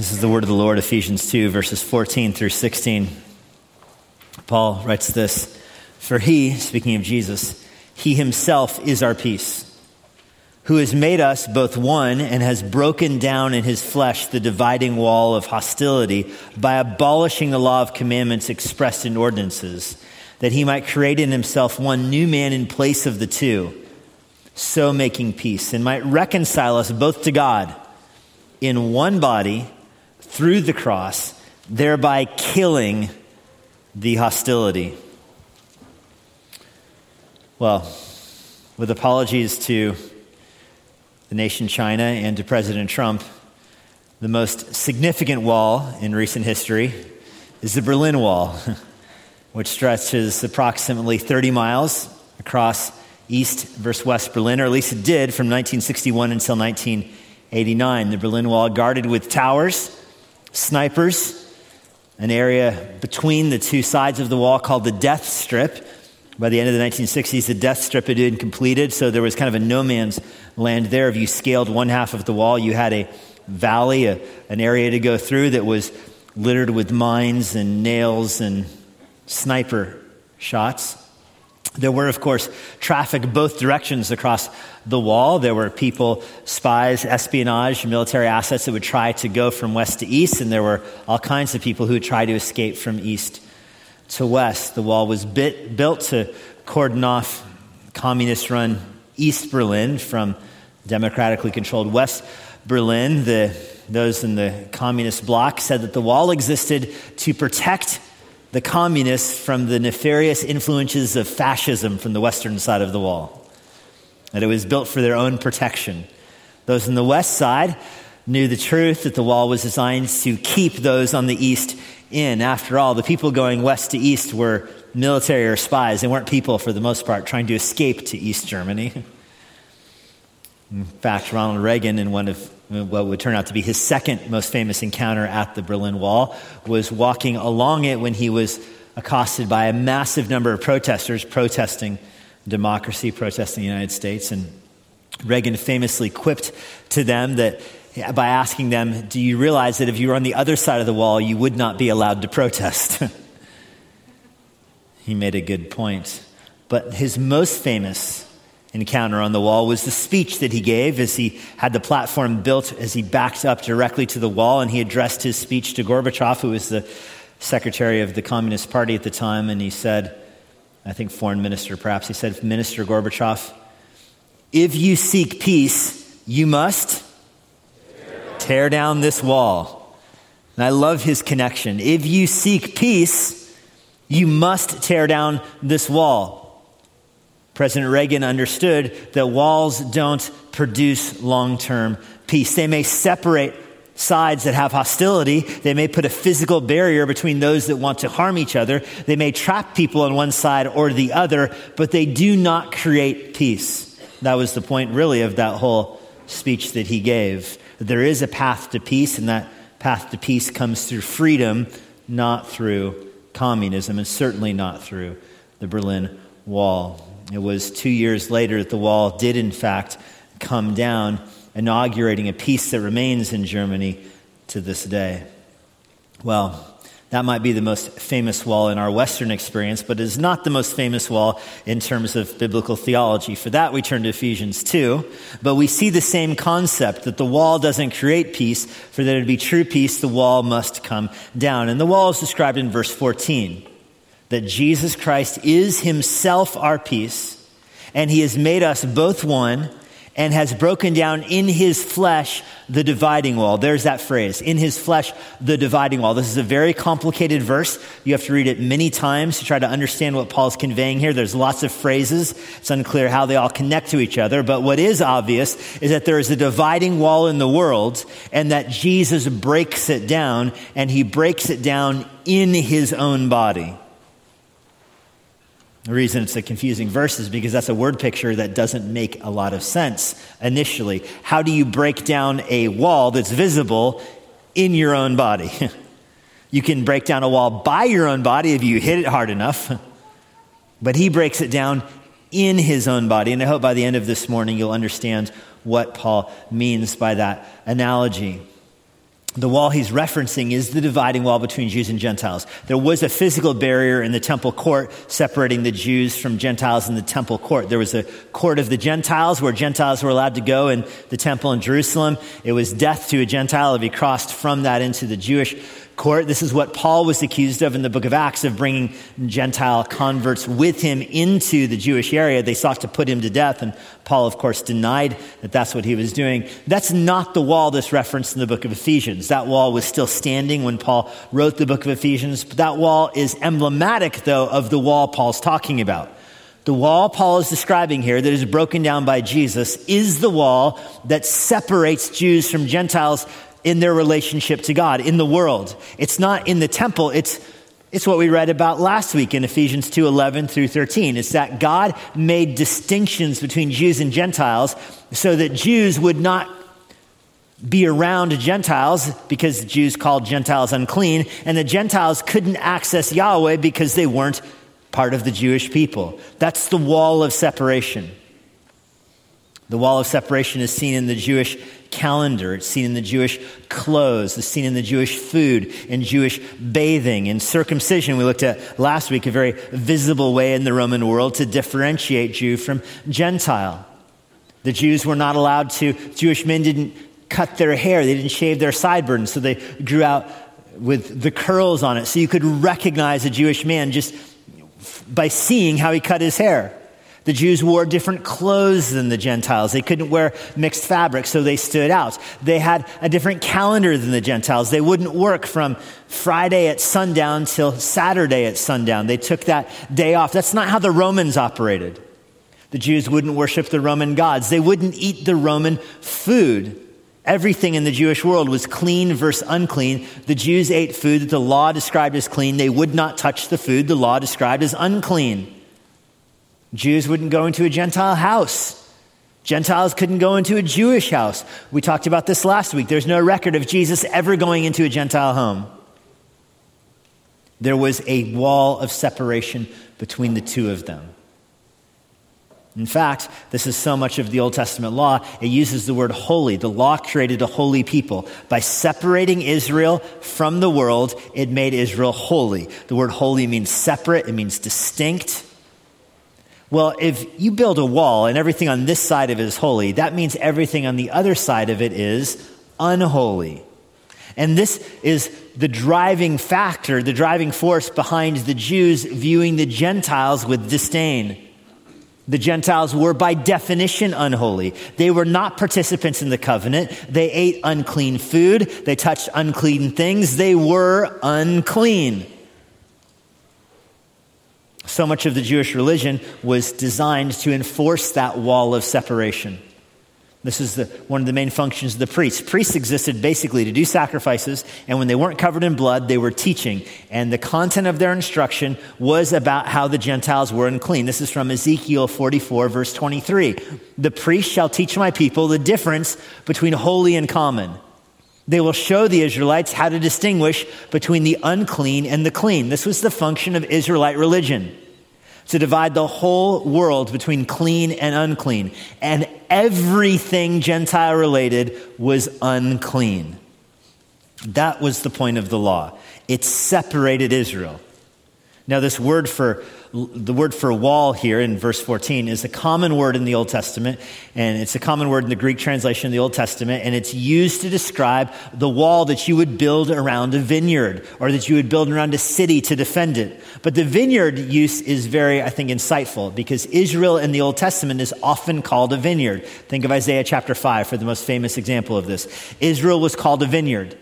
This is the word of the Lord, Ephesians 2, verses 14 through 16. Paul writes this For he, speaking of Jesus, he himself is our peace, who has made us both one and has broken down in his flesh the dividing wall of hostility by abolishing the law of commandments expressed in ordinances, that he might create in himself one new man in place of the two, so making peace, and might reconcile us both to God in one body through the cross, thereby killing the hostility. Well, with apologies to the nation China and to President Trump, the most significant wall in recent history is the Berlin Wall, which stretches approximately 30 miles across East versus West Berlin, or at least it did from 1961 until 1989. The Berlin Wall guarded with towers snipers, an area between the two sides of the wall called the Death Strip. By the end of the 1960s, the Death Strip had been completed, so there was kind of a no man's land there. If you scaled one half of the wall, you had a valley, a, an area to go through that was littered with mines and nails and sniper shots. There were, of course, traffic both directions across the wall. There were people, spies, espionage, military assets that would try to go from west to east, and there were all kinds of people who would try to escape from east to west. The wall was bit, built to cordon off communist run East Berlin from democratically controlled West Berlin. The, those in the communist bloc said that the wall existed to protect the communists from the nefarious influences of fascism from the western side of the wall. That it was built for their own protection. Those on the west side knew the truth that the wall was designed to keep those on the east in. After all, the people going west to east were military or spies. They weren't people, for the most part, trying to escape to East Germany. In fact, Ronald Reagan, in one of what would turn out to be his second most famous encounter at the Berlin Wall, was walking along it when he was accosted by a massive number of protesters protesting democracy, protests in the United States. And Reagan famously quipped to them that by asking them, Do you realize that if you were on the other side of the wall, you would not be allowed to protest? he made a good point. But his most famous encounter on the wall was the speech that he gave as he had the platform built as he backed up directly to the wall and he addressed his speech to Gorbachev, who was the secretary of the Communist Party at the time, and he said, I think foreign minister perhaps, he said, Minister Gorbachev, if you seek peace, you must tear down this wall. And I love his connection. If you seek peace, you must tear down this wall. President Reagan understood that walls don't produce long term peace. They may separate sides that have hostility. They may put a physical barrier between those that want to harm each other. They may trap people on one side or the other, but they do not create peace. That was the point, really, of that whole speech that he gave. There is a path to peace, and that path to peace comes through freedom, not through communism, and certainly not through the Berlin Wall. It was two years later that the wall did, in fact, come down, inaugurating a peace that remains in Germany to this day. Well, that might be the most famous wall in our Western experience, but it is not the most famous wall in terms of biblical theology. For that, we turn to Ephesians 2. But we see the same concept that the wall doesn't create peace. For there to be true peace, the wall must come down. And the wall is described in verse 14 that Jesus Christ is himself our peace, and he has made us both one and has broken down in his flesh the dividing wall. There's that phrase, in his flesh, the dividing wall. This is a very complicated verse. You have to read it many times to try to understand what Paul's conveying here. There's lots of phrases. It's unclear how they all connect to each other. But what is obvious is that there is a dividing wall in the world and that Jesus breaks it down and he breaks it down in his own body. The reason it's a confusing verse is because that's a word picture that doesn't make a lot of sense initially. How do you break down a wall that's visible in your own body? you can break down a wall by your own body if you hit it hard enough, but he breaks it down in his own body. And I hope by the end of this morning you'll understand what Paul means by that analogy. The wall he's referencing is the dividing wall between Jews and Gentiles. There was a physical barrier in the temple court separating the Jews from Gentiles in the temple court. There was a court of the Gentiles where Gentiles were allowed to go in the temple in Jerusalem. It was death to a Gentile if he crossed from that into the Jewish court. This is what Paul was accused of in the book of Acts of bringing Gentile converts with him into the Jewish area. They sought to put him to death, and Paul, of course, denied that that's what he was doing. That's not the wall that's referenced in the book of Ephesians. That wall was still standing when Paul wrote the book of Ephesians. But that wall is emblematic, though, of the wall Paul's talking about. The wall Paul is describing here that is broken down by Jesus is the wall that separates Jews from Gentiles in their relationship to God, in the world. It's not in the temple, it's, it's what we read about last week in Ephesians 2 11 through 13. It's that God made distinctions between Jews and Gentiles so that Jews would not be around Gentiles because Jews called Gentiles unclean, and the Gentiles couldn't access Yahweh because they weren't part of the Jewish people. That's the wall of separation. The wall of separation is seen in the Jewish calendar. It's seen in the Jewish clothes. It's seen in the Jewish food, in Jewish bathing, in circumcision. We looked at last week a very visible way in the Roman world to differentiate Jew from Gentile. The Jews were not allowed to, Jewish men didn't cut their hair, they didn't shave their sideburns, so they grew out with the curls on it. So you could recognize a Jewish man just by seeing how he cut his hair. The Jews wore different clothes than the Gentiles. They couldn't wear mixed fabrics, so they stood out. They had a different calendar than the Gentiles. They wouldn't work from Friday at sundown till Saturday at sundown. They took that day off. That's not how the Romans operated. The Jews wouldn't worship the Roman gods. They wouldn't eat the Roman food. Everything in the Jewish world was clean versus unclean. The Jews ate food that the law described as clean. They would not touch the food the law described as unclean. Jews wouldn't go into a Gentile house. Gentiles couldn't go into a Jewish house. We talked about this last week. There's no record of Jesus ever going into a Gentile home. There was a wall of separation between the two of them. In fact, this is so much of the Old Testament law, it uses the word holy. The law created a holy people. By separating Israel from the world, it made Israel holy. The word holy means separate, it means distinct. Well, if you build a wall and everything on this side of it is holy, that means everything on the other side of it is unholy. And this is the driving factor, the driving force behind the Jews viewing the Gentiles with disdain. The Gentiles were by definition unholy. They were not participants in the covenant. They ate unclean food. They touched unclean things. They were unclean. So much of the Jewish religion was designed to enforce that wall of separation. This is the, one of the main functions of the priests. Priests existed basically to do sacrifices, and when they weren't covered in blood, they were teaching. And the content of their instruction was about how the Gentiles were unclean. This is from Ezekiel 44, verse 23. The priest shall teach my people the difference between holy and common. They will show the Israelites how to distinguish between the unclean and the clean. This was the function of Israelite religion to divide the whole world between clean and unclean. And everything Gentile related was unclean. That was the point of the law. It separated Israel. Now, this word for the word for wall here in verse 14 is a common word in the Old Testament, and it's a common word in the Greek translation of the Old Testament, and it's used to describe the wall that you would build around a vineyard or that you would build around a city to defend it. But the vineyard use is very, I think, insightful because Israel in the Old Testament is often called a vineyard. Think of Isaiah chapter 5 for the most famous example of this. Israel was called a vineyard.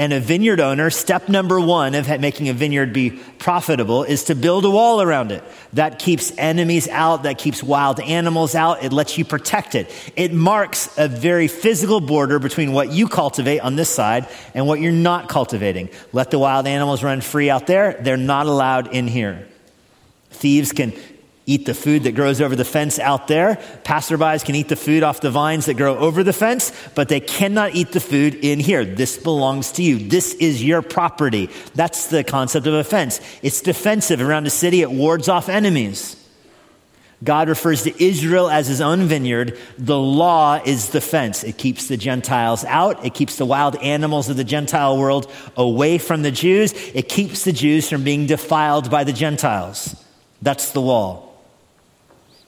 And a vineyard owner, step number one of making a vineyard be profitable is to build a wall around it. That keeps enemies out, that keeps wild animals out, it lets you protect it. It marks a very physical border between what you cultivate on this side and what you're not cultivating. Let the wild animals run free out there, they're not allowed in here. Thieves can eat the food that grows over the fence out there. Passerbys can eat the food off the vines that grow over the fence, but they cannot eat the food in here. This belongs to you. This is your property. That's the concept of a fence. It's defensive around a city. It wards off enemies. God refers to Israel as his own vineyard. The law is the fence. It keeps the Gentiles out. It keeps the wild animals of the Gentile world away from the Jews. It keeps the Jews from being defiled by the Gentiles. That's the wall.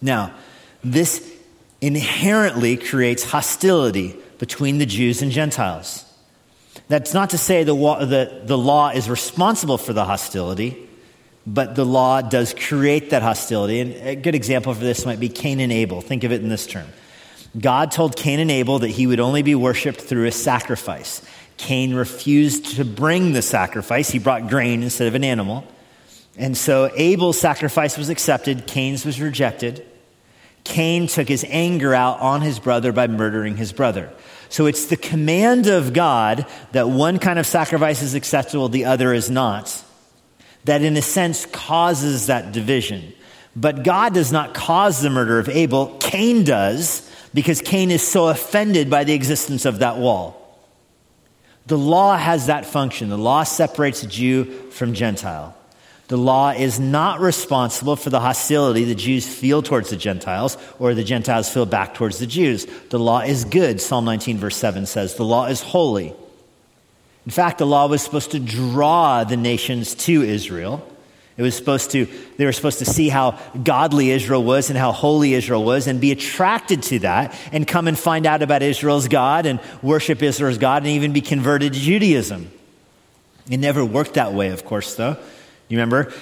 Now, this inherently creates hostility between the Jews and Gentiles. That's not to say the, the, the law is responsible for the hostility but the law does create that hostility. And a good example for this might be Cain and Abel. Think of it in this term God told Cain and Abel that he would only be worshiped through a sacrifice. Cain refused to bring the sacrifice, he brought grain instead of an animal. And so Abel's sacrifice was accepted, Cain's was rejected. Cain took his anger out on his brother by murdering his brother. So it's the command of God that one kind of sacrifice is acceptable, the other is not that in a sense causes that division. But God does not cause the murder of Abel. Cain does because Cain is so offended by the existence of that wall. The law has that function. The law separates Jew from Gentile. The law is not responsible for the hostility the Jews feel towards the Gentiles or the Gentiles feel back towards the Jews. The law is good, Psalm 19, verse 7 says. The law is holy. In fact, the law was supposed to draw the nations to Israel. It was supposed to, they were supposed to see how godly Israel was and how holy Israel was and be attracted to that and come and find out about Israel's God and worship Israel's God and even be converted to Judaism. It never worked that way, of course, though. You remember?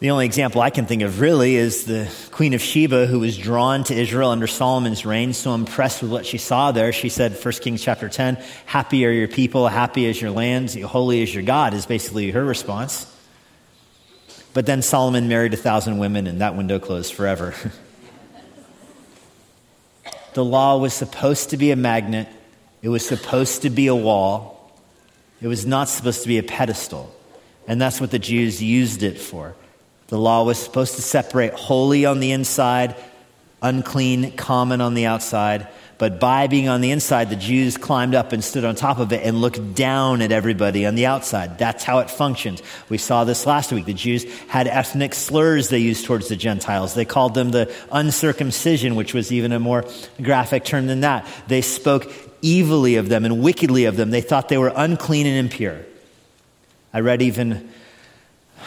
The only example I can think of really is the Queen of Sheba who was drawn to Israel under Solomon's reign, so impressed with what she saw there. She said, 1 Kings chapter 10, happy are your people, happy is your land, holy is your God, is basically her response. But then Solomon married a thousand women and that window closed forever. the law was supposed to be a magnet. It was supposed to be a wall. It was not supposed to be a pedestal. And that's what the Jews used it for. The law was supposed to separate holy on the inside, unclean, common on the outside. But by being on the inside, the Jews climbed up and stood on top of it and looked down at everybody on the outside. That's how it functioned. We saw this last week. The Jews had ethnic slurs they used towards the Gentiles. They called them the uncircumcision, which was even a more graphic term than that. They spoke evilly of them and wickedly of them. They thought they were unclean and impure. I read even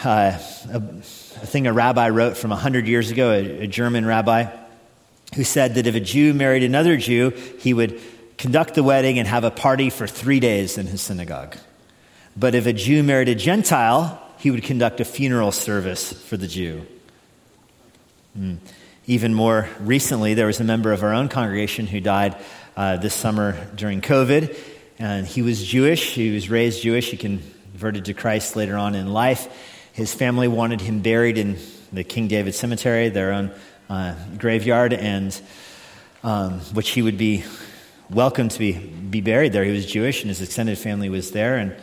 uh, a, a thing a rabbi wrote from 100 years ago, a, a German rabbi, who said that if a Jew married another Jew, he would conduct the wedding and have a party for three days in his synagogue. But if a Jew married a Gentile, he would conduct a funeral service for the Jew. Mm. Even more recently, there was a member of our own congregation who died uh, this summer during COVID. And he was Jewish. He was raised Jewish. He converted to Christ later on in life. His family wanted him buried in the King David Cemetery, their own uh, graveyard, and um, which he would be welcome to be, be buried there. He was Jewish, and his extended family was there. And,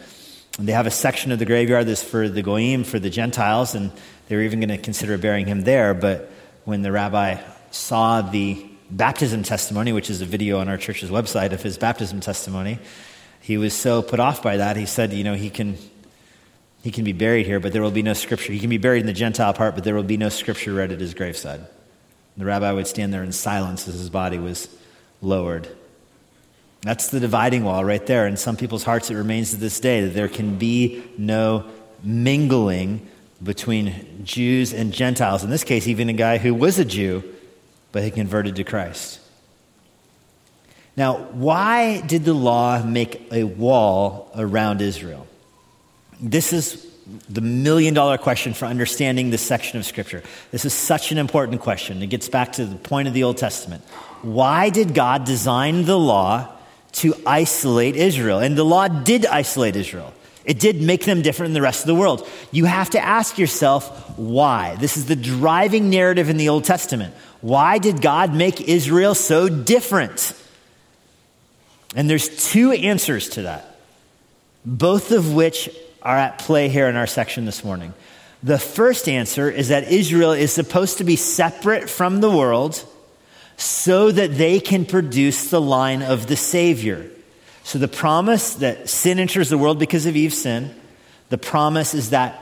and they have a section of the graveyard that's for the Goyim, for the Gentiles, and they were even going to consider burying him there. But when the rabbi saw the baptism testimony, which is a video on our church's website of his baptism testimony, he was so put off by that, he said, you know, he can he can be buried here, but there will be no scripture. He can be buried in the Gentile part, but there will be no scripture read at his graveside. The rabbi would stand there in silence as his body was lowered. That's the dividing wall right there. In some people's hearts, it remains to this day that there can be no mingling between Jews and Gentiles. In this case, even a guy who was a Jew, but he converted to Christ. Now, why did the law make a wall around Israel? This is the million dollar question for understanding this section of Scripture. This is such an important question. It gets back to the point of the Old Testament. Why did God design the law to isolate Israel? And the law did isolate Israel. It did make them different than the rest of the world. You have to ask yourself why. This is the driving narrative in the Old Testament. Why did God make Israel so different? And there's two answers to that, both of which are at play here in our section this morning. The first answer is that Israel is supposed to be separate from the world so that they can produce the line of the Savior. So the promise that sin enters the world because of Eve's sin, the promise is that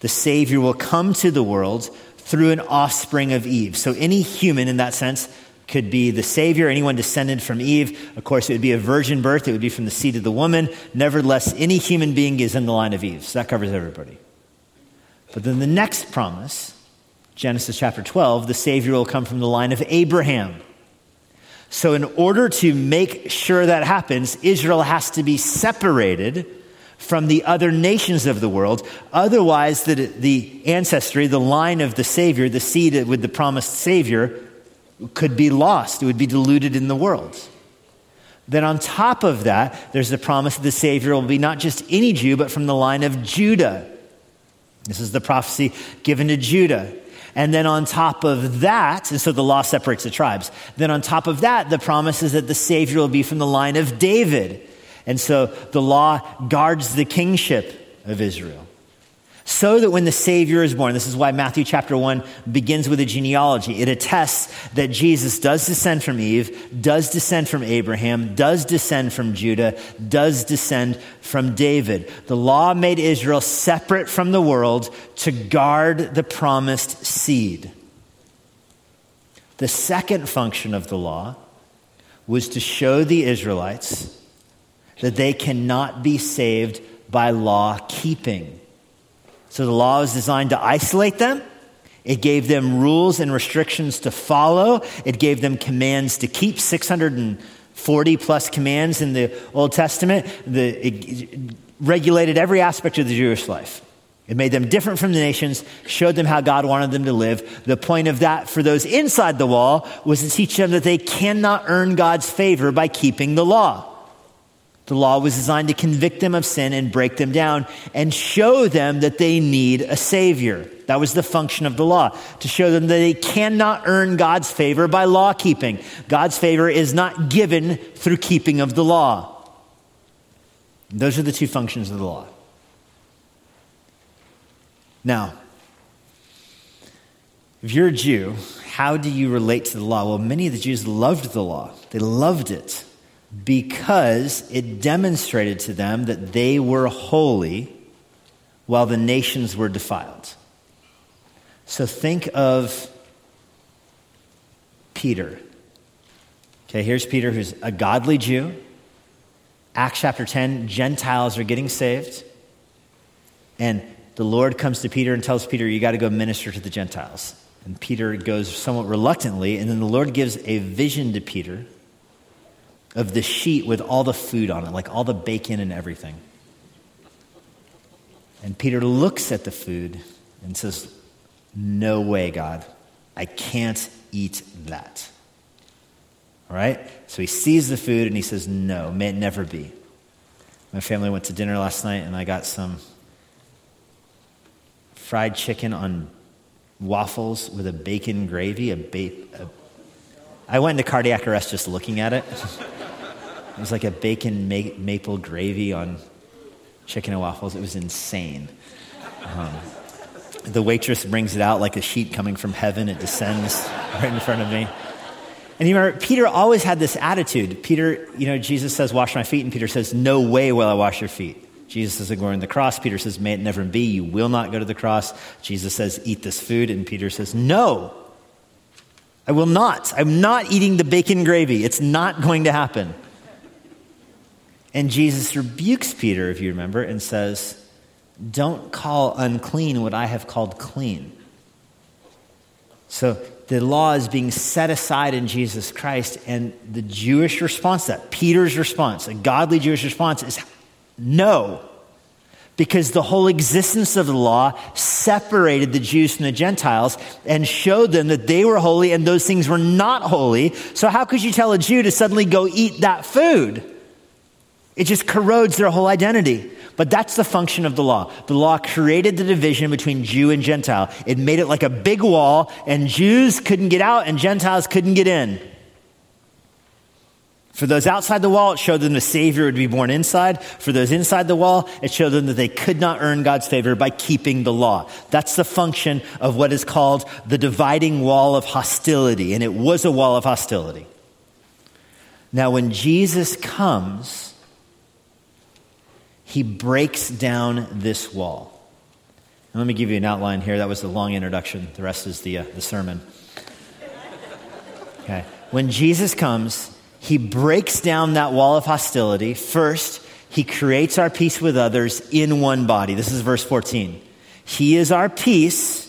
the Savior will come to the world through an offspring of Eve. So any human in that sense could be the Savior, anyone descended from Eve. Of course, it would be a virgin birth, it would be from the seed of the woman. Nevertheless, any human being is in the line of Eve. So that covers everybody. But then the next promise, Genesis chapter 12, the Savior will come from the line of Abraham. So, in order to make sure that happens, Israel has to be separated from the other nations of the world. Otherwise, the, the ancestry, the line of the Savior, the seed with the promised Savior, could be lost. It would be diluted in the world. Then, on top of that, there's the promise that the Savior will be not just any Jew, but from the line of Judah. This is the prophecy given to Judah. And then on top of that, and so the law separates the tribes. Then on top of that, the promise is that the Savior will be from the line of David. And so the law guards the kingship of Israel so that when the Savior is born, this is why Matthew chapter 1 begins with a genealogy. It attests that Jesus does descend from Eve, does descend from Abraham, does descend from Judah, does descend from David. The law made Israel separate from the world to guard the promised seed. The second function of the law was to show the Israelites that they cannot be saved by law keeping. So the law was designed to isolate them. It gave them rules and restrictions to follow. It gave them commands to keep 640 plus commands in the Old Testament. The, it regulated every aspect of the Jewish life. It made them different from the nations, showed them how God wanted them to live. The point of that for those inside the wall was to teach them that they cannot earn God's favor by keeping the law. The law was designed to convict them of sin and break them down and show them that they need a Savior. That was the function of the law, to show them that they cannot earn God's favor by law keeping. God's favor is not given through keeping of the law. Those are the two functions of the law. Now, if you're a Jew, how do you relate to the law? Well, many of the Jews loved the law, they loved it because it demonstrated to them that they were holy while the nations were defiled. So think of Peter. Okay, here's Peter, who's a godly Jew. Acts chapter 10, Gentiles are getting saved. And the Lord comes to Peter and tells Peter, You got to go minister to the Gentiles. And Peter goes somewhat reluctantly, and then the Lord gives a vision to Peter of the sheet with all the food on it, like all the bacon and everything. And Peter looks at the food and says, No way, God. I can't eat that. All right? So he sees the food and he says, No, may it never be. My family went to dinner last night and I got some fried chicken on waffles with a bacon gravy. A ba- a I went into cardiac arrest just looking at it. It was like a bacon ma- maple gravy on chicken and waffles. It was insane. Um, the waitress brings it out like a sheet coming from heaven. It descends right in front of me. And you remember, Peter always had this attitude. Peter, you know, Jesus says, Wash my feet. And Peter says, No way will I wash your feet. Jesus is going to the cross. Peter says, May it never be. You will not go to the cross. Jesus says, Eat this food. And Peter says, No, I will not. I'm not eating the bacon gravy. It's not going to happen. And Jesus rebukes Peter, if you remember, and says, Don't call unclean what I have called clean. So the law is being set aside in Jesus Christ, and the Jewish response, that Peter's response, a godly Jewish response, is no. Because the whole existence of the law separated the Jews from the Gentiles and showed them that they were holy and those things were not holy. So, how could you tell a Jew to suddenly go eat that food? It just corrodes their whole identity. But that's the function of the law. The law created the division between Jew and Gentile. It made it like a big wall, and Jews couldn't get out and Gentiles couldn't get in. For those outside the wall, it showed them the Savior would be born inside. For those inside the wall, it showed them that they could not earn God's favor by keeping the law. That's the function of what is called the dividing wall of hostility, and it was a wall of hostility. Now, when Jesus comes, he breaks down this wall. And let me give you an outline here. That was the long introduction. The rest is the, uh, the sermon. Okay. When Jesus comes, he breaks down that wall of hostility. First, he creates our peace with others in one body. This is verse 14. He is our peace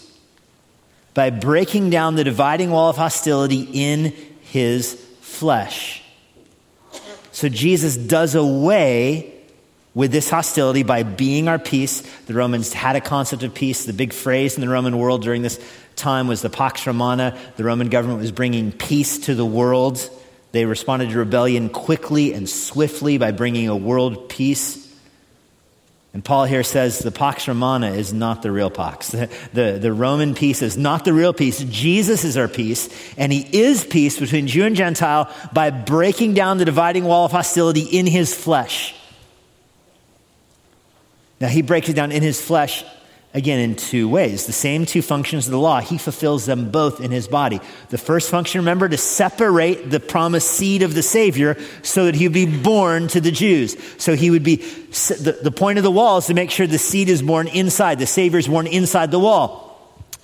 by breaking down the dividing wall of hostility in his flesh. So Jesus does away with this hostility by being our peace. The Romans had a concept of peace. The big phrase in the Roman world during this time was the Pax Romana. The Roman government was bringing peace to the world. They responded to rebellion quickly and swiftly by bringing a world peace. And Paul here says the Pax Romana is not the real Pax. The, the, the, Roman peace is not the real peace. Jesus is our peace, and he is peace between Jew and Gentile by breaking down the dividing wall of hostility in his flesh. Now, he breaks it down in his flesh again in two ways. The same two functions of the law, he fulfills them both in his body. The first function, remember, to separate the promised seed of the Savior so that he would be born to the Jews. So he would be, the, the point of the wall is to make sure the seed is born inside, the Savior is born inside the wall.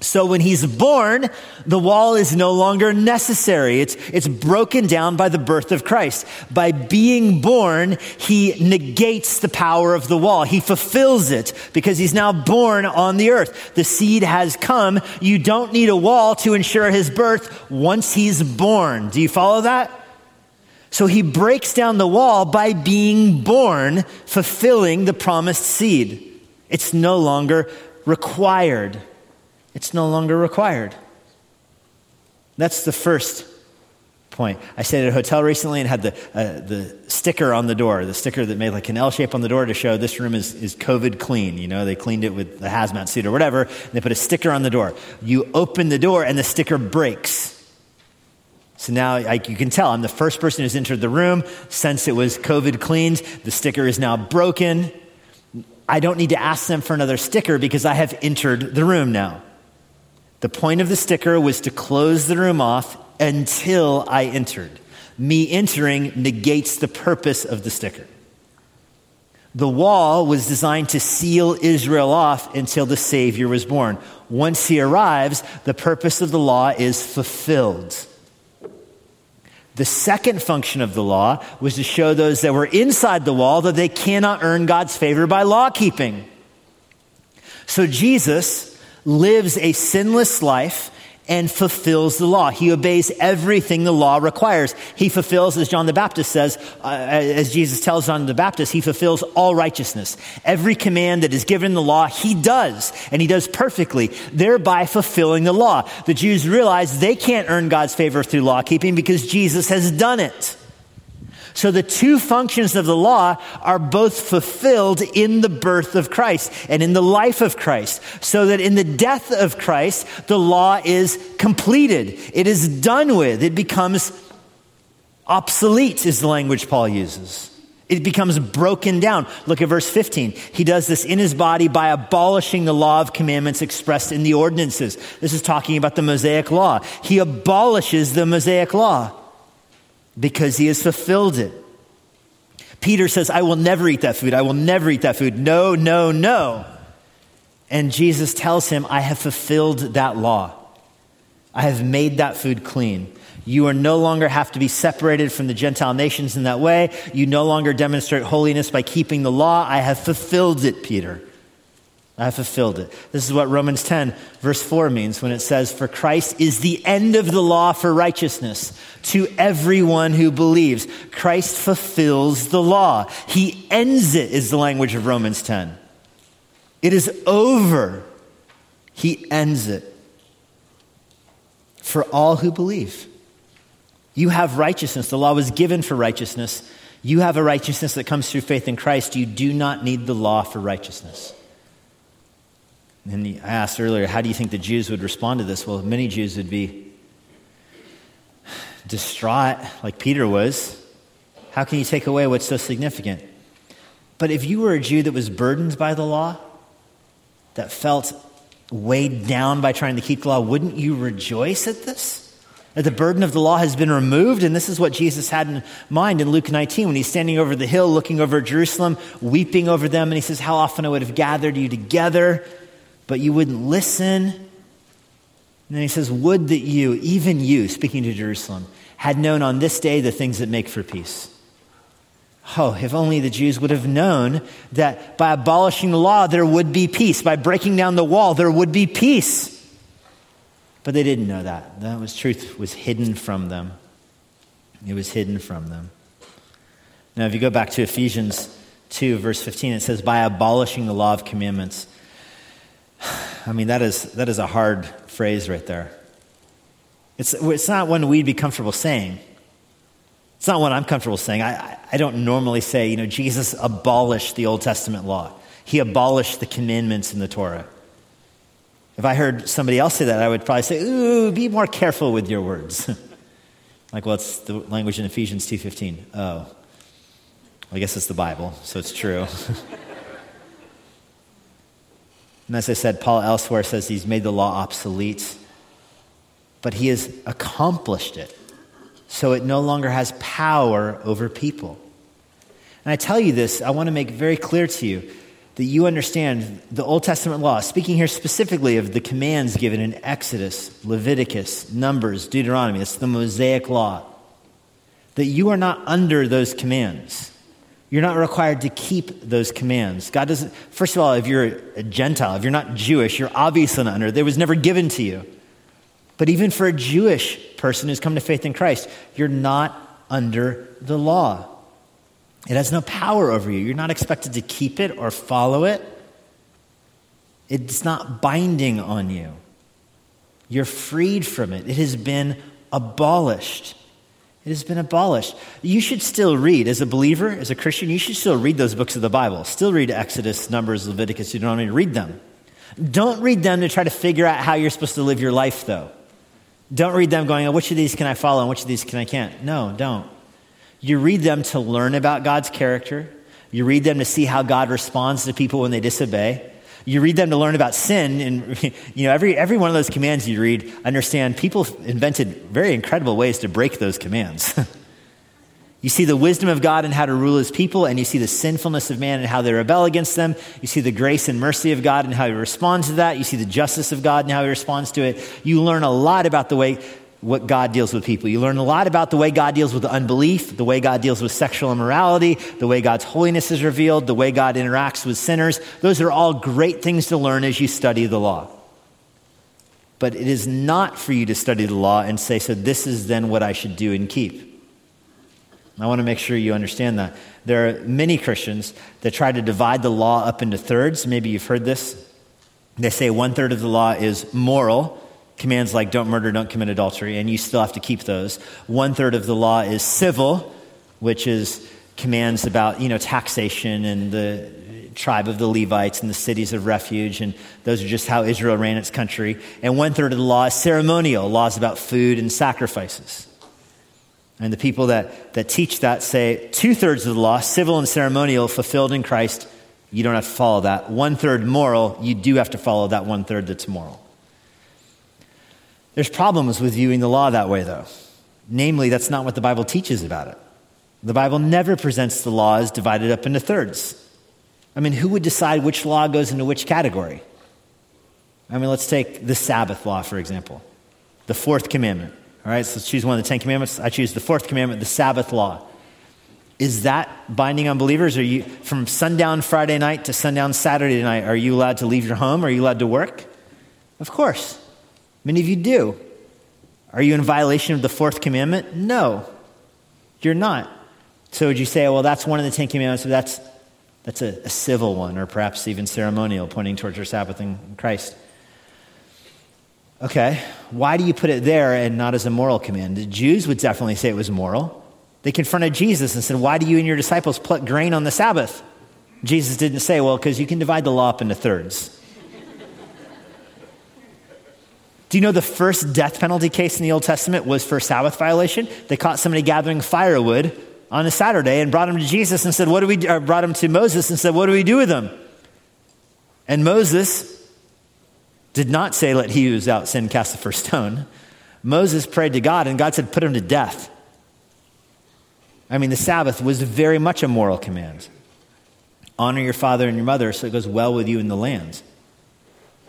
So when he's born, the wall is no longer necessary. It's, it's broken down by the birth of Christ. By being born, he negates the power of the wall. He fulfills it because he's now born on the earth. The seed has come. You don't need a wall to ensure his birth once he's born. Do you follow that? So he breaks down the wall by being born, fulfilling the promised seed. It's no longer required. It's no longer required. That's the first point. I stayed at a hotel recently and had the, uh, the sticker on the door, the sticker that made like an L shape on the door to show this room is, is COVID clean. You know, they cleaned it with the hazmat suit or whatever. And they put a sticker on the door. You open the door and the sticker breaks. So now like, you can tell I'm the first person who's entered the room since it was COVID cleaned. The sticker is now broken. I don't need to ask them for another sticker because I have entered the room now. The point of the sticker was to close the room off until I entered. Me entering negates the purpose of the sticker. The wall was designed to seal Israel off until the Savior was born. Once he arrives, the purpose of the law is fulfilled. The second function of the law was to show those that were inside the wall that they cannot earn God's favor by law keeping. So Jesus, lives a sinless life and fulfills the law. He obeys everything the law requires. He fulfills, as John the Baptist says, uh, as Jesus tells John the Baptist, he fulfills all righteousness. Every command that is given in the law, he does, and he does perfectly, thereby fulfilling the law. The Jews realize they can't earn God's favor through law keeping because Jesus has done it. So the two functions of the law are both fulfilled in the birth of Christ and in the life of Christ. So that in the death of Christ, the law is completed. It is done with. It becomes obsolete is the language Paul uses. It becomes broken down. Look at verse 15. He does this in his body by abolishing the law of commandments expressed in the ordinances. This is talking about the Mosaic law. He abolishes the Mosaic law because he has fulfilled it. Peter says, I will never eat that food. I will never eat that food. No, no, no. And Jesus tells him, I have fulfilled that law. I have made that food clean. You are no longer have to be separated from the Gentile nations in that way. You no longer demonstrate holiness by keeping the law. I have fulfilled it, Peter. I fulfilled it. This is what Romans 10, verse 4 means when it says, For Christ is the end of the law for righteousness to everyone who believes. Christ fulfills the law. He ends it, is the language of Romans 10. It is over. He ends it for all who believe. You have righteousness. The law was given for righteousness. You have a righteousness that comes through faith in Christ. You do not need the law for righteousness. And I asked earlier, how do you think the Jews would respond to this? Well, many Jews would be distraught, like Peter was. How can you take away what's so significant? But if you were a Jew that was burdened by the law, that felt weighed down by trying to keep the law, wouldn't you rejoice at this? That the burden of the law has been removed, and this is what Jesus had in mind in Luke 19 when he's standing over the hill looking over Jerusalem, weeping over them, and he says, How often I would have gathered you together but you wouldn't listen. And then he says, Would that you, even you, speaking to Jerusalem, had known on this day the things that make for peace. Oh, if only the Jews would have known that by abolishing the law, there would be peace. By breaking down the wall, there would be peace. But they didn't know that. That was truth was hidden from them. It was hidden from them. Now, if you go back to Ephesians 2, verse 15, it says, by abolishing the law of commandments. I mean, that is, that is a hard phrase right there. It's, it's not one we'd be comfortable saying. It's not one I'm comfortable saying. I, I don't normally say, you know, Jesus abolished the Old Testament law, he abolished the commandments in the Torah. If I heard somebody else say that, I would probably say, ooh, be more careful with your words. like, well, it's the language in Ephesians 2.15. Oh. I guess it's the Bible, so it's true. and as I said, Paul elsewhere says he's made the law obsolete, but he has accomplished it so it no longer has power over people. And I tell you this, I want to make very clear to you that you understand the Old Testament law, speaking here specifically of the commands given in Exodus, Leviticus, Numbers, Deuteronomy, it's the Mosaic law, that you are not under those commands. You're not required to keep those commands. God doesn't, first of all, if you're a Gentile, if you're not Jewish, you're obviously not under. It was never given to you. But even for a Jewish person who's come to faith in Christ, you're not under the law. It has no power over you. You're not expected to keep it or follow it. It's not binding on you. You're freed from it. It has been abolished. It has been abolished. You should still read, as a believer, as a Christian, you should still read those books of the Bible. Still read Exodus, Numbers, Leviticus, Deuteronomy. Read them. Don't read them to try to figure out how you're supposed to live your life, though. Don't read them going, oh, which of these can I follow and which of these can I can't? No, don't. You read them to learn about God's character. You read them to see how God responds to people when they disobey. You read them to learn about sin. And, you know, every, every one of those commands you read, understand people invented very incredible ways to break those commands. You see the wisdom of God and how to rule his people, and you see the sinfulness of man and how they rebel against them. You see the grace and mercy of God and how he responds to that. You see the justice of God and how he responds to it. You learn a lot about the way what God deals with people. You learn a lot about the way God deals with unbelief, the way God deals with sexual immorality, the way God's holiness is revealed, the way God interacts with sinners. Those are all great things to learn as you study the law. But it is not for you to study the law and say, so this is then what I should do and keep. I want to make sure you understand that. There are many Christians that try to divide the law up into thirds. Maybe you've heard this. They say one third of the law is moral, commands like don't murder, don't commit adultery, and you still have to keep those. One third of the law is civil, which is commands about you know taxation and the tribe of the Levites and the cities of refuge, and those are just how Israel ran its country. And one third of the law is ceremonial, laws about food and sacrifices. And the people that, that teach that say two thirds of the law, civil and ceremonial, fulfilled in Christ, you don't have to follow that. One third moral, you do have to follow that one third that's moral. There's problems with viewing the law that way, though. Namely, that's not what the Bible teaches about it. The Bible never presents the law as divided up into thirds. I mean, who would decide which law goes into which category? I mean, let's take the Sabbath law, for example, the fourth commandment. All right, so let's choose one of the Ten Commandments. I choose the fourth commandment, the Sabbath law. Is that binding on believers? Are you, from sundown Friday night to sundown Saturday night, are you allowed to leave your home? Are you allowed to work? Of course. Many of you do. Are you in violation of the fourth commandment? No, you're not. So would you say, well, that's one of the Ten Commandments, but that's, that's a, a civil one, or perhaps even ceremonial, pointing towards your Sabbath in Christ? Okay, why do you put it there and not as a moral command? The Jews would definitely say it was moral. They confronted Jesus and said, Why do you and your disciples pluck grain on the Sabbath? Jesus didn't say, Well, because you can divide the law up into thirds. Do you know the first death penalty case in the Old Testament was for Sabbath violation? They caught somebody gathering firewood on a Saturday and brought him to Jesus and said, What do we do? brought him to Moses and said, What do we do with him? And Moses did not say, Let he who is out sin cast the first stone. Moses prayed to God, and God said, Put him to death. I mean, the Sabbath was very much a moral command. Honor your father and your mother so it goes well with you in the land.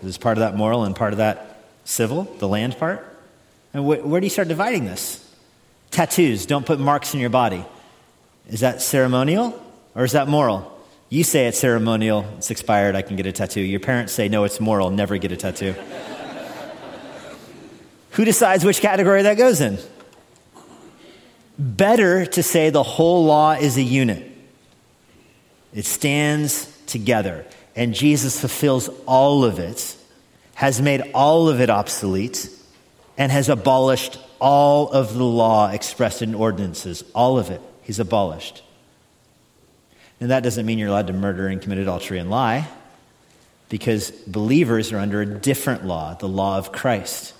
This is part of that moral and part of that civil, the land part? And wh- where do you start dividing this? Tattoos, don't put marks in your body. Is that ceremonial or is that moral? You say it's ceremonial, it's expired, I can get a tattoo. Your parents say, no, it's moral, never get a tattoo. Who decides which category that goes in? Better to say the whole law is a unit, it stands together. And Jesus fulfills all of it, has made all of it obsolete, and has abolished all of the law expressed in ordinances. All of it, he's abolished. And that doesn't mean you're allowed to murder and commit adultery and lie, because believers are under a different law, the law of Christ.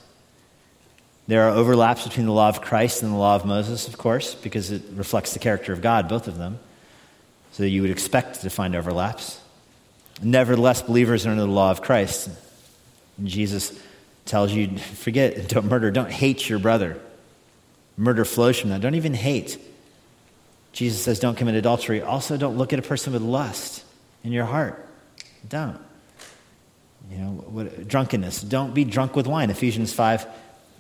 There are overlaps between the law of Christ and the law of Moses, of course, because it reflects the character of God, both of them. So you would expect to find overlaps. Nevertheless, believers are under the law of Christ. Jesus tells you forget, don't murder, don't hate your brother. Murder flows from that. Don't even hate. Jesus says, don't commit adultery. Also, don't look at a person with lust in your heart. Don't. You know, what, drunkenness. Don't be drunk with wine. Ephesians 5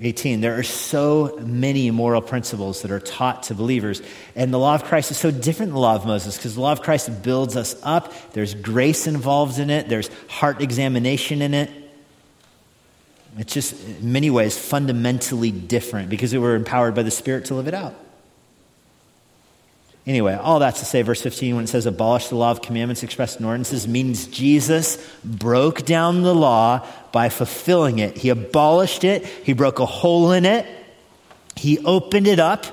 18. There are so many moral principles that are taught to believers. And the law of Christ is so different than the law of Moses because the law of Christ builds us up. There's grace involved in it, there's heart examination in it. It's just, in many ways, fundamentally different because we were empowered by the Spirit to live it out. Anyway, all that's to say, verse 15, when it says abolish the law of commandments expressed in ordinances, means Jesus broke down the law by fulfilling it. He abolished it, he broke a hole in it, he opened it up,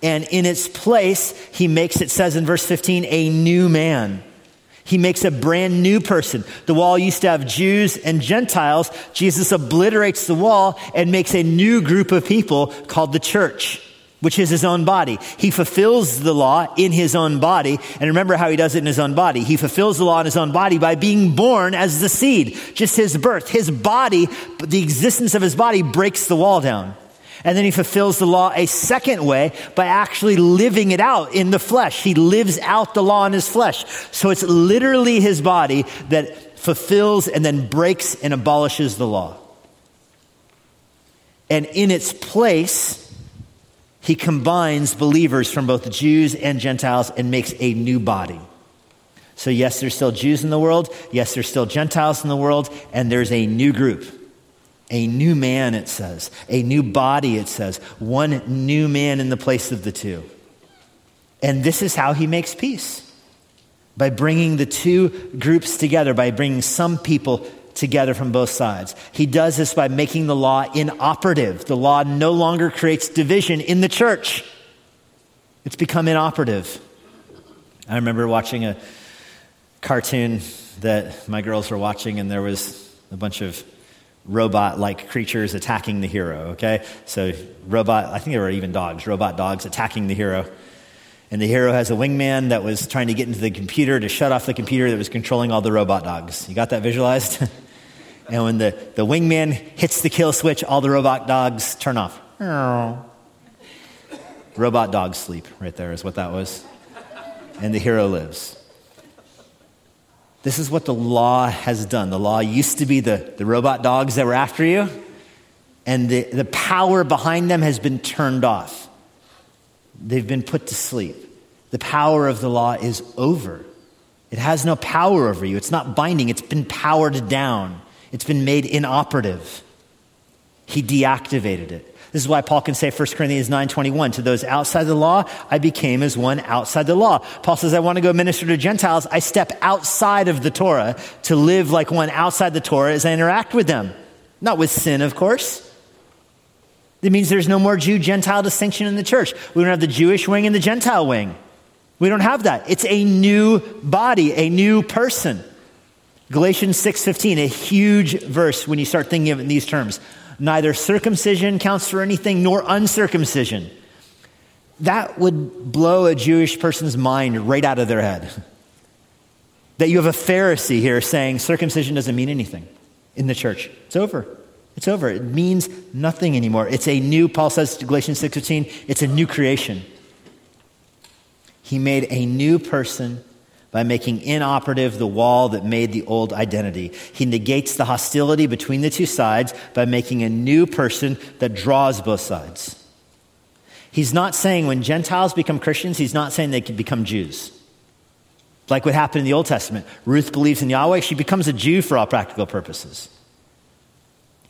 and in its place, he makes, it says in verse 15, a new man. He makes a brand new person. The wall used to have Jews and Gentiles. Jesus obliterates the wall and makes a new group of people called the church which is his own body. He fulfills the law in his own body. And remember how he does it in his own body. He fulfills the law in his own body by being born as the seed. Just his birth. His body, the existence of his body breaks the wall down. And then he fulfills the law a second way by actually living it out in the flesh. He lives out the law in his flesh. So it's literally his body that fulfills and then breaks and abolishes the law. And in its place, he combines believers from both Jews and Gentiles and makes a new body. So, yes, there's still Jews in the world. Yes, there's still Gentiles in the world. And there's a new group. A new man, it says. A new body, it says. One new man in the place of the two. And this is how he makes peace by bringing the two groups together, by bringing some people together from both sides. He does this by making the law inoperative. The law no longer creates division in the church, it's become inoperative. I remember watching a cartoon that my girls were watching, and there was a bunch of robot like creatures attacking the hero, okay? So, robot, I think there were even dogs, robot dogs attacking the hero. And the hero has a wingman that was trying to get into the computer to shut off the computer that was controlling all the robot dogs. You got that visualized? And when the, the wingman hits the kill switch, all the robot dogs turn off. robot dogs sleep, right there is what that was. And the hero lives. This is what the law has done. The law used to be the, the robot dogs that were after you, and the, the power behind them has been turned off. They've been put to sleep. The power of the law is over. It has no power over you. It's not binding, it's been powered down. It's been made inoperative. He deactivated it. This is why Paul can say 1 Corinthians 9:21 to those outside the law I became as one outside the law. Paul says I want to go minister to Gentiles, I step outside of the Torah to live like one outside the Torah as I interact with them. Not with sin, of course. It means there's no more Jew Gentile distinction in the church. We don't have the Jewish wing and the Gentile wing. We don't have that. It's a new body, a new person. Galatians 6:15, a huge verse when you start thinking of it in these terms. Neither circumcision counts for anything nor uncircumcision. That would blow a Jewish person's mind right out of their head. That you have a Pharisee here saying circumcision doesn't mean anything in the church. It's over. It's over. It means nothing anymore. It's a new, Paul says to Galatians 6:15, it's a new creation. He made a new person by making inoperative the wall that made the old identity. He negates the hostility between the two sides by making a new person that draws both sides. He's not saying when Gentiles become Christians, he's not saying they can become Jews. Like what happened in the Old Testament. Ruth believes in Yahweh, she becomes a Jew for all practical purposes.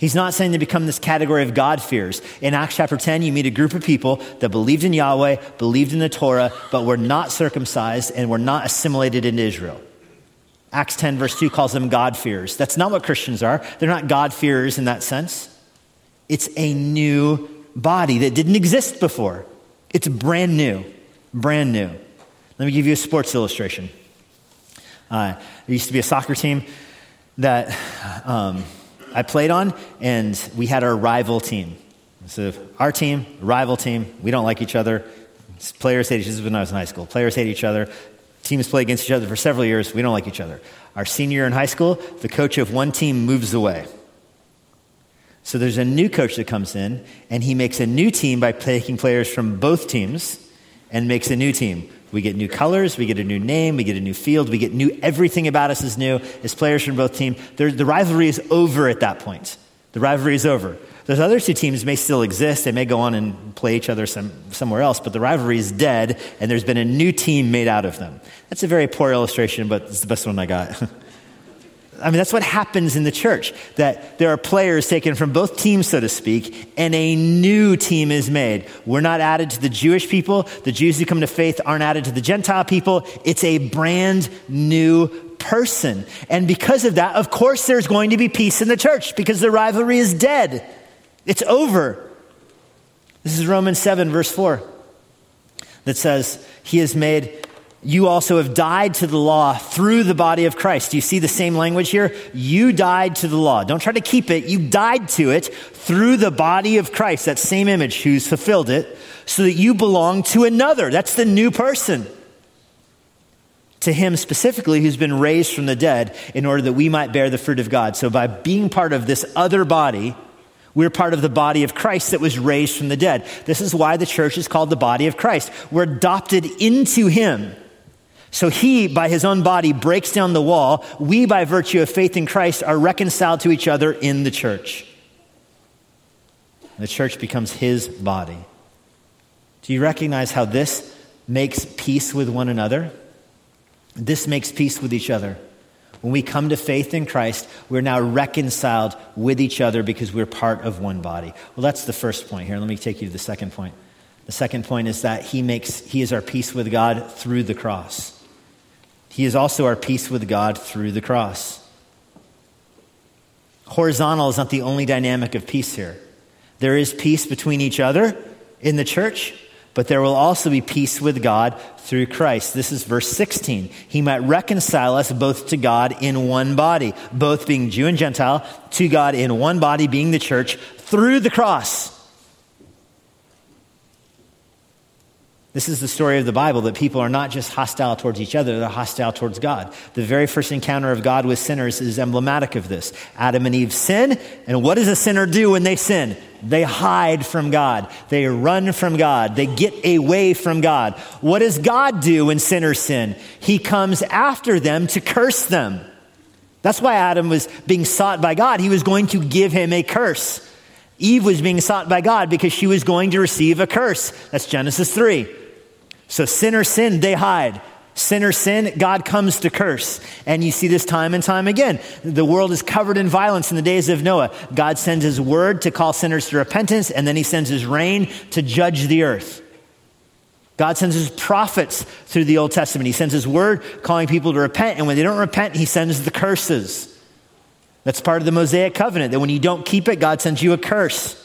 He's not saying they become this category of God-fears. In Acts chapter 10, you meet a group of people that believed in Yahweh, believed in the Torah, but were not circumcised and were not assimilated into Israel. Acts 10, verse 2 calls them God-fears. That's not what Christians are. They're not God fears in that sense. It's a new body that didn't exist before. It's brand new. Brand new. Let me give you a sports illustration. Uh, there used to be a soccer team that. Um, I played on, and we had our rival team. So our team, rival team, we don't like each other. Players hate each other. when I was in high school. Players hate each other. Teams play against each other for several years. We don't like each other. Our senior year in high school, the coach of one team moves away. So there's a new coach that comes in, and he makes a new team by taking players from both teams and makes a new team. We get new colors, we get a new name, we get a new field, we get new, everything about us is new as players from both teams. The rivalry is over at that point. The rivalry is over. Those other two teams may still exist. They may go on and play each other some, somewhere else, but the rivalry is dead, and there's been a new team made out of them. That's a very poor illustration, but it's the best one I got. I mean, that's what happens in the church, that there are players taken from both teams, so to speak, and a new team is made. We're not added to the Jewish people. The Jews who come to faith aren't added to the Gentile people. It's a brand new person. And because of that, of course, there's going to be peace in the church because the rivalry is dead. It's over. This is Romans 7, verse 4, that says, He has made you also have died to the law through the body of Christ. Do you see the same language here? You died to the law. Don't try to keep it. You died to it through the body of Christ, that same image who's fulfilled it, so that you belong to another. That's the new person. To him specifically, who's been raised from the dead, in order that we might bear the fruit of God. So by being part of this other body, we're part of the body of Christ that was raised from the dead. This is why the church is called the body of Christ. We're adopted into him. So he, by his own body, breaks down the wall. We, by virtue of faith in Christ, are reconciled to each other in the church. The church becomes his body. Do you recognize how this makes peace with one another? This makes peace with each other. When we come to faith in Christ, we're now reconciled with each other because we're part of one body. Well, that's the first point here. Let me take you to the second point. The second point is that he makes he is our peace with God through the cross. He is also our peace with God through the cross. Horizontal is not the only dynamic of peace here. There is peace between each other in the church, but there will also be peace with God through Christ. This is verse 16. He might reconcile us both to God in one body, both being Jew and Gentile, to God in one body, being the church, through the cross. This is the story of the Bible that people are not just hostile towards each other, they're hostile towards God. The very first encounter of God with sinners is emblematic of this. Adam and Eve sin, and what does a sinner do when they sin? They hide from God. They run from God. They get away from God. What does God do when sinners sin? He comes after them to curse them. That's why Adam was being sought by God. He was going to give him a curse. Eve was being sought by God because she was going to receive a curse. That's Genesis 3. So sinners sin, they hide. Sinners sin, God comes to curse. And you see this time and time again. The world is covered in violence in the days of Noah. God sends his word to call sinners to repentance, and then he sends his rain to judge the earth. God sends his prophets through the Old Testament. He sends his word calling people to repent, and when they don't repent, he sends the curses. That's part of the Mosaic covenant, that when you don't keep it, God sends you a curse.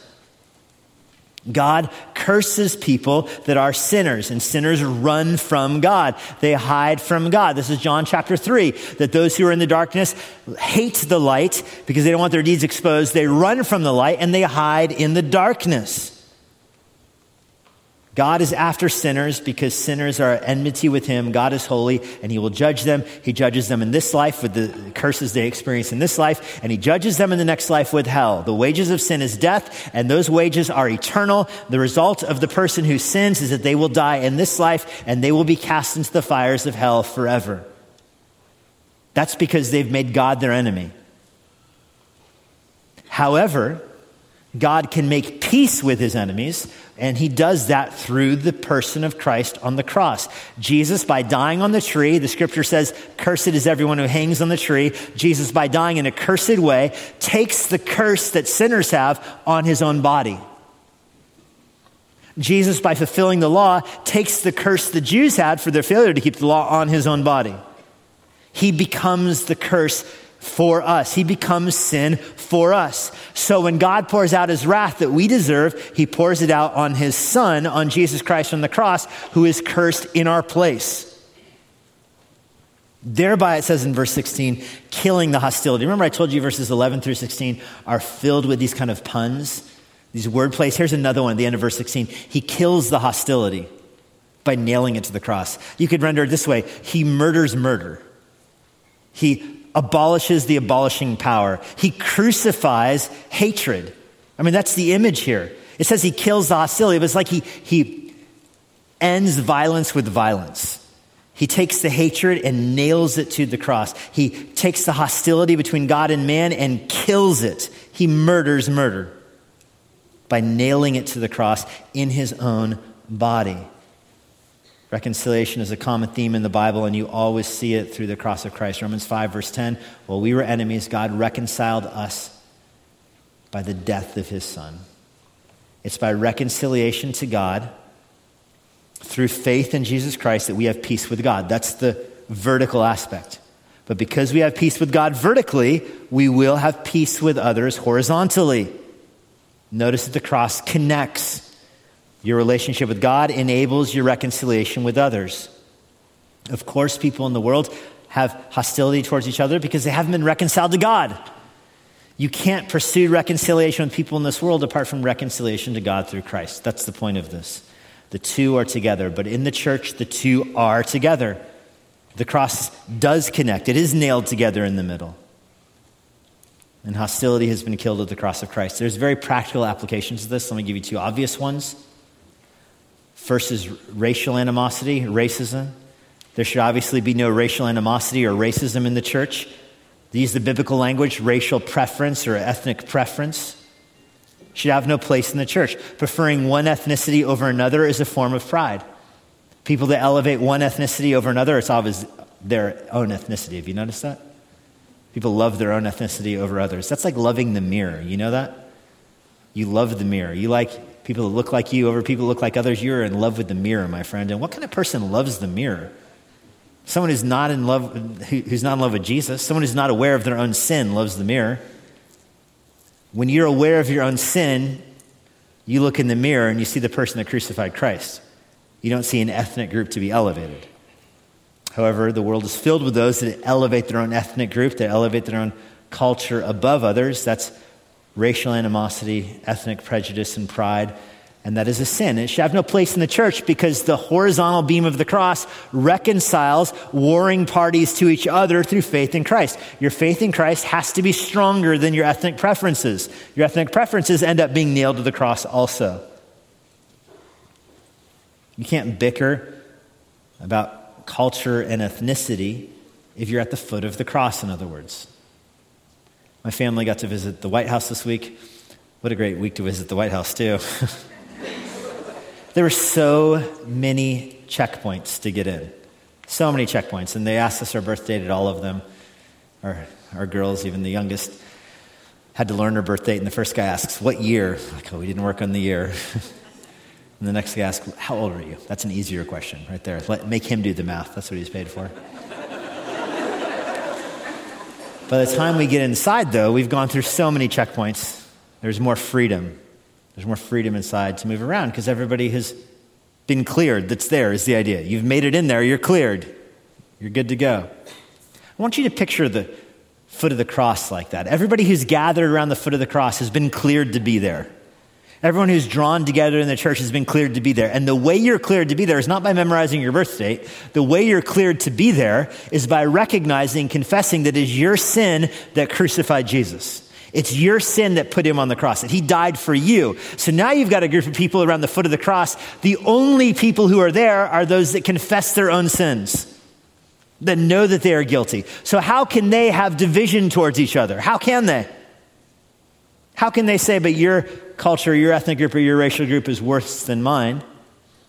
God curses people that are sinners, and sinners run from God. They hide from God. This is John chapter 3 that those who are in the darkness hate the light because they don't want their deeds exposed. They run from the light and they hide in the darkness. God is after sinners because sinners are at enmity with him. God is holy and he will judge them. He judges them in this life with the curses they experience in this life, and he judges them in the next life with hell. The wages of sin is death, and those wages are eternal. The result of the person who sins is that they will die in this life and they will be cast into the fires of hell forever. That's because they've made God their enemy. However, God can make peace with his enemies, and he does that through the person of Christ on the cross. Jesus, by dying on the tree, the scripture says, Cursed is everyone who hangs on the tree. Jesus, by dying in a cursed way, takes the curse that sinners have on his own body. Jesus, by fulfilling the law, takes the curse the Jews had for their failure to keep the law on his own body. He becomes the curse for us. He becomes sin for us. So when God pours out his wrath that we deserve, he pours it out on his son, on Jesus Christ on the cross, who is cursed in our place. Thereby, it says in verse 16, killing the hostility. Remember, I told you verses 11 through 16 are filled with these kind of puns, these word plays. Here's another one at the end of verse 16. He kills the hostility by nailing it to the cross. You could render it this way He murders murder. He abolishes the abolishing power. He crucifies hatred. I mean, that's the image here. It says he kills the hostility, but it's like he, he ends violence with violence. He takes the hatred and nails it to the cross. He takes the hostility between God and man and kills it. He murders murder by nailing it to the cross in his own body. Reconciliation is a common theme in the Bible, and you always see it through the cross of Christ. Romans 5, verse 10 While we were enemies, God reconciled us by the death of his Son. It's by reconciliation to God through faith in Jesus Christ that we have peace with God. That's the vertical aspect. But because we have peace with God vertically, we will have peace with others horizontally. Notice that the cross connects your relationship with God enables your reconciliation with others. Of course, people in the world have hostility towards each other because they haven't been reconciled to God. You can't pursue reconciliation with people in this world apart from reconciliation to God through Christ. That's the point of this. The two are together, but in the church, the two are together. The cross does connect, it is nailed together in the middle. And hostility has been killed at the cross of Christ. There's very practical applications of this. Let me give you two obvious ones. First is racial animosity, racism. There should obviously be no racial animosity or racism in the church. Use the biblical language, racial preference or ethnic preference. Should have no place in the church. Preferring one ethnicity over another is a form of pride. People that elevate one ethnicity over another, it's always their own ethnicity. Have you noticed that? People love their own ethnicity over others. That's like loving the mirror. You know that? You love the mirror. You like people that look like you over people that look like others, you're in love with the mirror, my friend. And what kind of person loves the mirror? Someone who's not in love, who's not in love with Jesus, someone who's not aware of their own sin loves the mirror. When you're aware of your own sin, you look in the mirror and you see the person that crucified Christ. You don't see an ethnic group to be elevated. However, the world is filled with those that elevate their own ethnic group, that elevate their own culture above others. That's racial animosity, ethnic prejudice, and pride. And that is a sin. It should have no place in the church because the horizontal beam of the cross reconciles warring parties to each other through faith in Christ. Your faith in Christ has to be stronger than your ethnic preferences. Your ethnic preferences end up being nailed to the cross also. You can't bicker about culture and ethnicity if you're at the foot of the cross, in other words. My family got to visit the White House this week. What a great week to visit the White House, too. there were so many checkpoints to get in. So many checkpoints. And they asked us our birth date at all of them. Our, our girls, even the youngest, had to learn her birth date. And the first guy asks, What year? Like, oh, we didn't work on the year. and the next guy asks, How old are you? That's an easier question right there. Let, make him do the math. That's what he's paid for. By the time we get inside, though, we've gone through so many checkpoints. There's more freedom. There's more freedom inside to move around because everybody has been cleared. That's there, is the idea. You've made it in there, you're cleared. You're good to go. I want you to picture the foot of the cross like that. Everybody who's gathered around the foot of the cross has been cleared to be there. Everyone who's drawn together in the church has been cleared to be there. And the way you're cleared to be there is not by memorizing your birth date. The way you're cleared to be there is by recognizing, confessing that it is your sin that crucified Jesus. It's your sin that put him on the cross, that he died for you. So now you've got a group of people around the foot of the cross. The only people who are there are those that confess their own sins. that know that they are guilty. So, how can they have division towards each other? How can they? How can they say, but your culture, your ethnic group, or your racial group is worse than mine?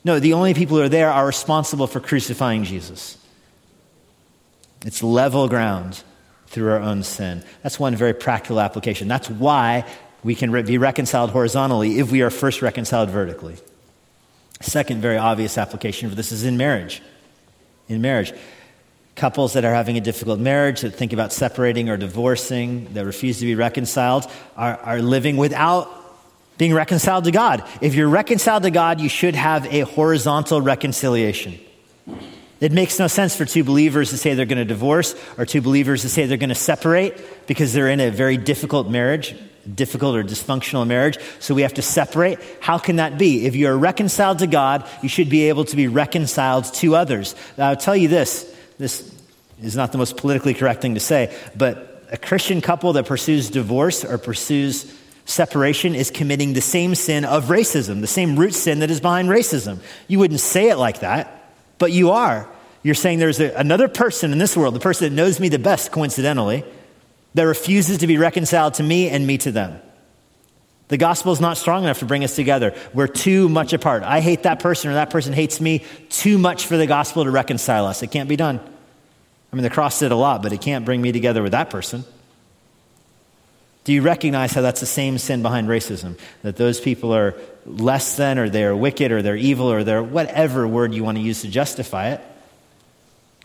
No, the only people who are there are responsible for crucifying Jesus. It's level ground through our own sin. That's one very practical application. That's why we can be reconciled horizontally if we are first reconciled vertically. Second, very obvious application for this is in marriage. In marriage, couples that are having a difficult marriage, that think about separating or divorcing, that refuse to be reconciled, are, are living without being reconciled to God. If you're reconciled to God, you should have a horizontal reconciliation. It makes no sense for two believers to say they're going to divorce or two believers to say they're going to separate because they're in a very difficult marriage, difficult or dysfunctional marriage. So we have to separate. How can that be? If you're reconciled to God, you should be able to be reconciled to others. Now, I'll tell you this this is not the most politically correct thing to say, but a Christian couple that pursues divorce or pursues separation is committing the same sin of racism, the same root sin that is behind racism. You wouldn't say it like that but you are. You're saying there's a, another person in this world, the person that knows me the best, coincidentally, that refuses to be reconciled to me and me to them. The gospel is not strong enough to bring us together. We're too much apart. I hate that person or that person hates me too much for the gospel to reconcile us. It can't be done. I mean, the cross did a lot, but it can't bring me together with that person. Do you recognize how that's the same sin behind racism? That those people are less than, or they're wicked, or they're evil, or they're whatever word you want to use to justify it.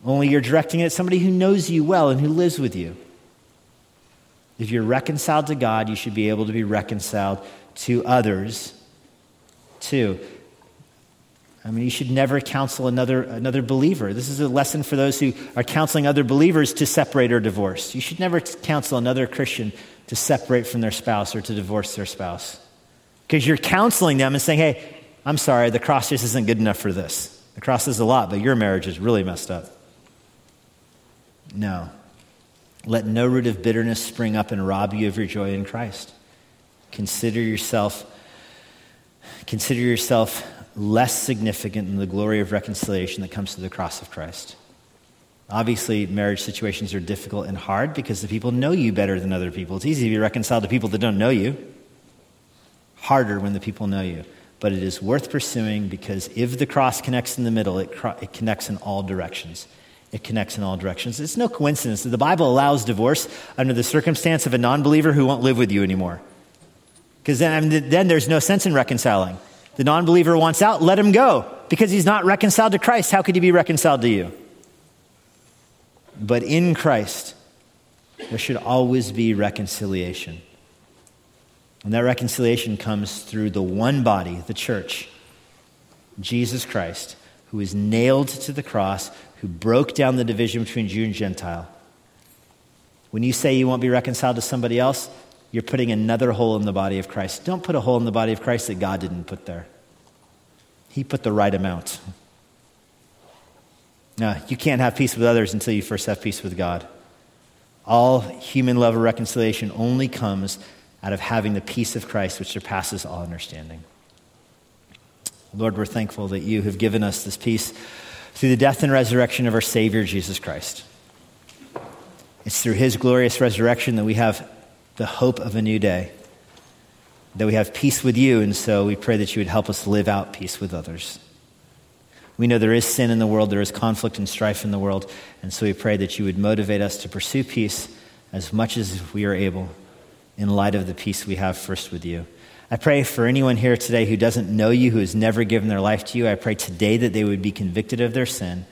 Only you're directing it at somebody who knows you well and who lives with you. If you're reconciled to God, you should be able to be reconciled to others too. I mean, you should never counsel another, another believer. This is a lesson for those who are counseling other believers to separate or divorce. You should never counsel another Christian to separate from their spouse or to divorce their spouse. Because you're counseling them and saying, hey, I'm sorry, the cross just isn't good enough for this. The cross is a lot, but your marriage is really messed up. No. Let no root of bitterness spring up and rob you of your joy in Christ. Consider yourself consider yourself less significant than the glory of reconciliation that comes through the cross of Christ. Obviously, marriage situations are difficult and hard because the people know you better than other people. It's easy to be reconciled to people that don't know you. Harder when the people know you. But it is worth pursuing because if the cross connects in the middle, it, cro- it connects in all directions. It connects in all directions. It's no coincidence that the Bible allows divorce under the circumstance of a non believer who won't live with you anymore. Because then, then there's no sense in reconciling. The non believer wants out, let him go. Because he's not reconciled to Christ, how could he be reconciled to you? But in Christ, there should always be reconciliation. And that reconciliation comes through the one body, the church, Jesus Christ, who was nailed to the cross, who broke down the division between Jew and Gentile. When you say you won't be reconciled to somebody else, you're putting another hole in the body of Christ. Don't put a hole in the body of Christ that God didn't put there. He put the right amount. Now, you can't have peace with others until you first have peace with God. All human level reconciliation only comes out of having the peace of Christ, which surpasses all understanding. Lord, we're thankful that you have given us this peace through the death and resurrection of our Savior, Jesus Christ. It's through his glorious resurrection that we have the hope of a new day, that we have peace with you, and so we pray that you would help us live out peace with others. We know there is sin in the world, there is conflict and strife in the world, and so we pray that you would motivate us to pursue peace as much as we are able in light of the peace we have first with you. I pray for anyone here today who doesn't know you, who has never given their life to you. I pray today that they would be convicted of their sin.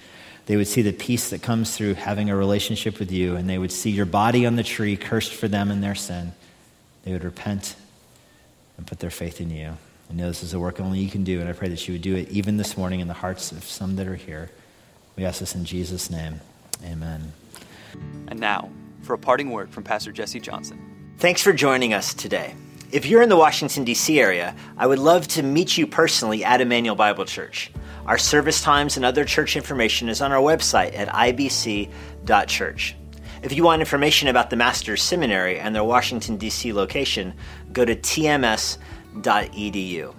They would see the peace that comes through having a relationship with you, and they would see your body on the tree cursed for them and their sin. They would repent and put their faith in you. I know this is a work only you can do, and I pray that you would do it even this morning in the hearts of some that are here. We ask this in Jesus' name. Amen. And now, for a parting word from Pastor Jesse Johnson. Thanks for joining us today. If you're in the Washington, D.C. area, I would love to meet you personally at Immanuel Bible Church. Our service times and other church information is on our website at ibc.church. If you want information about the Master's Seminary and their Washington, D.C. location, go to tms.com edu.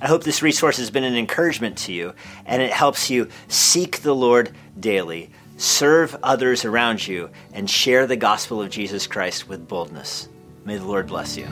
I hope this resource has been an encouragement to you and it helps you seek the Lord daily serve others around you, and share the gospel of Jesus Christ with boldness. May the Lord bless you.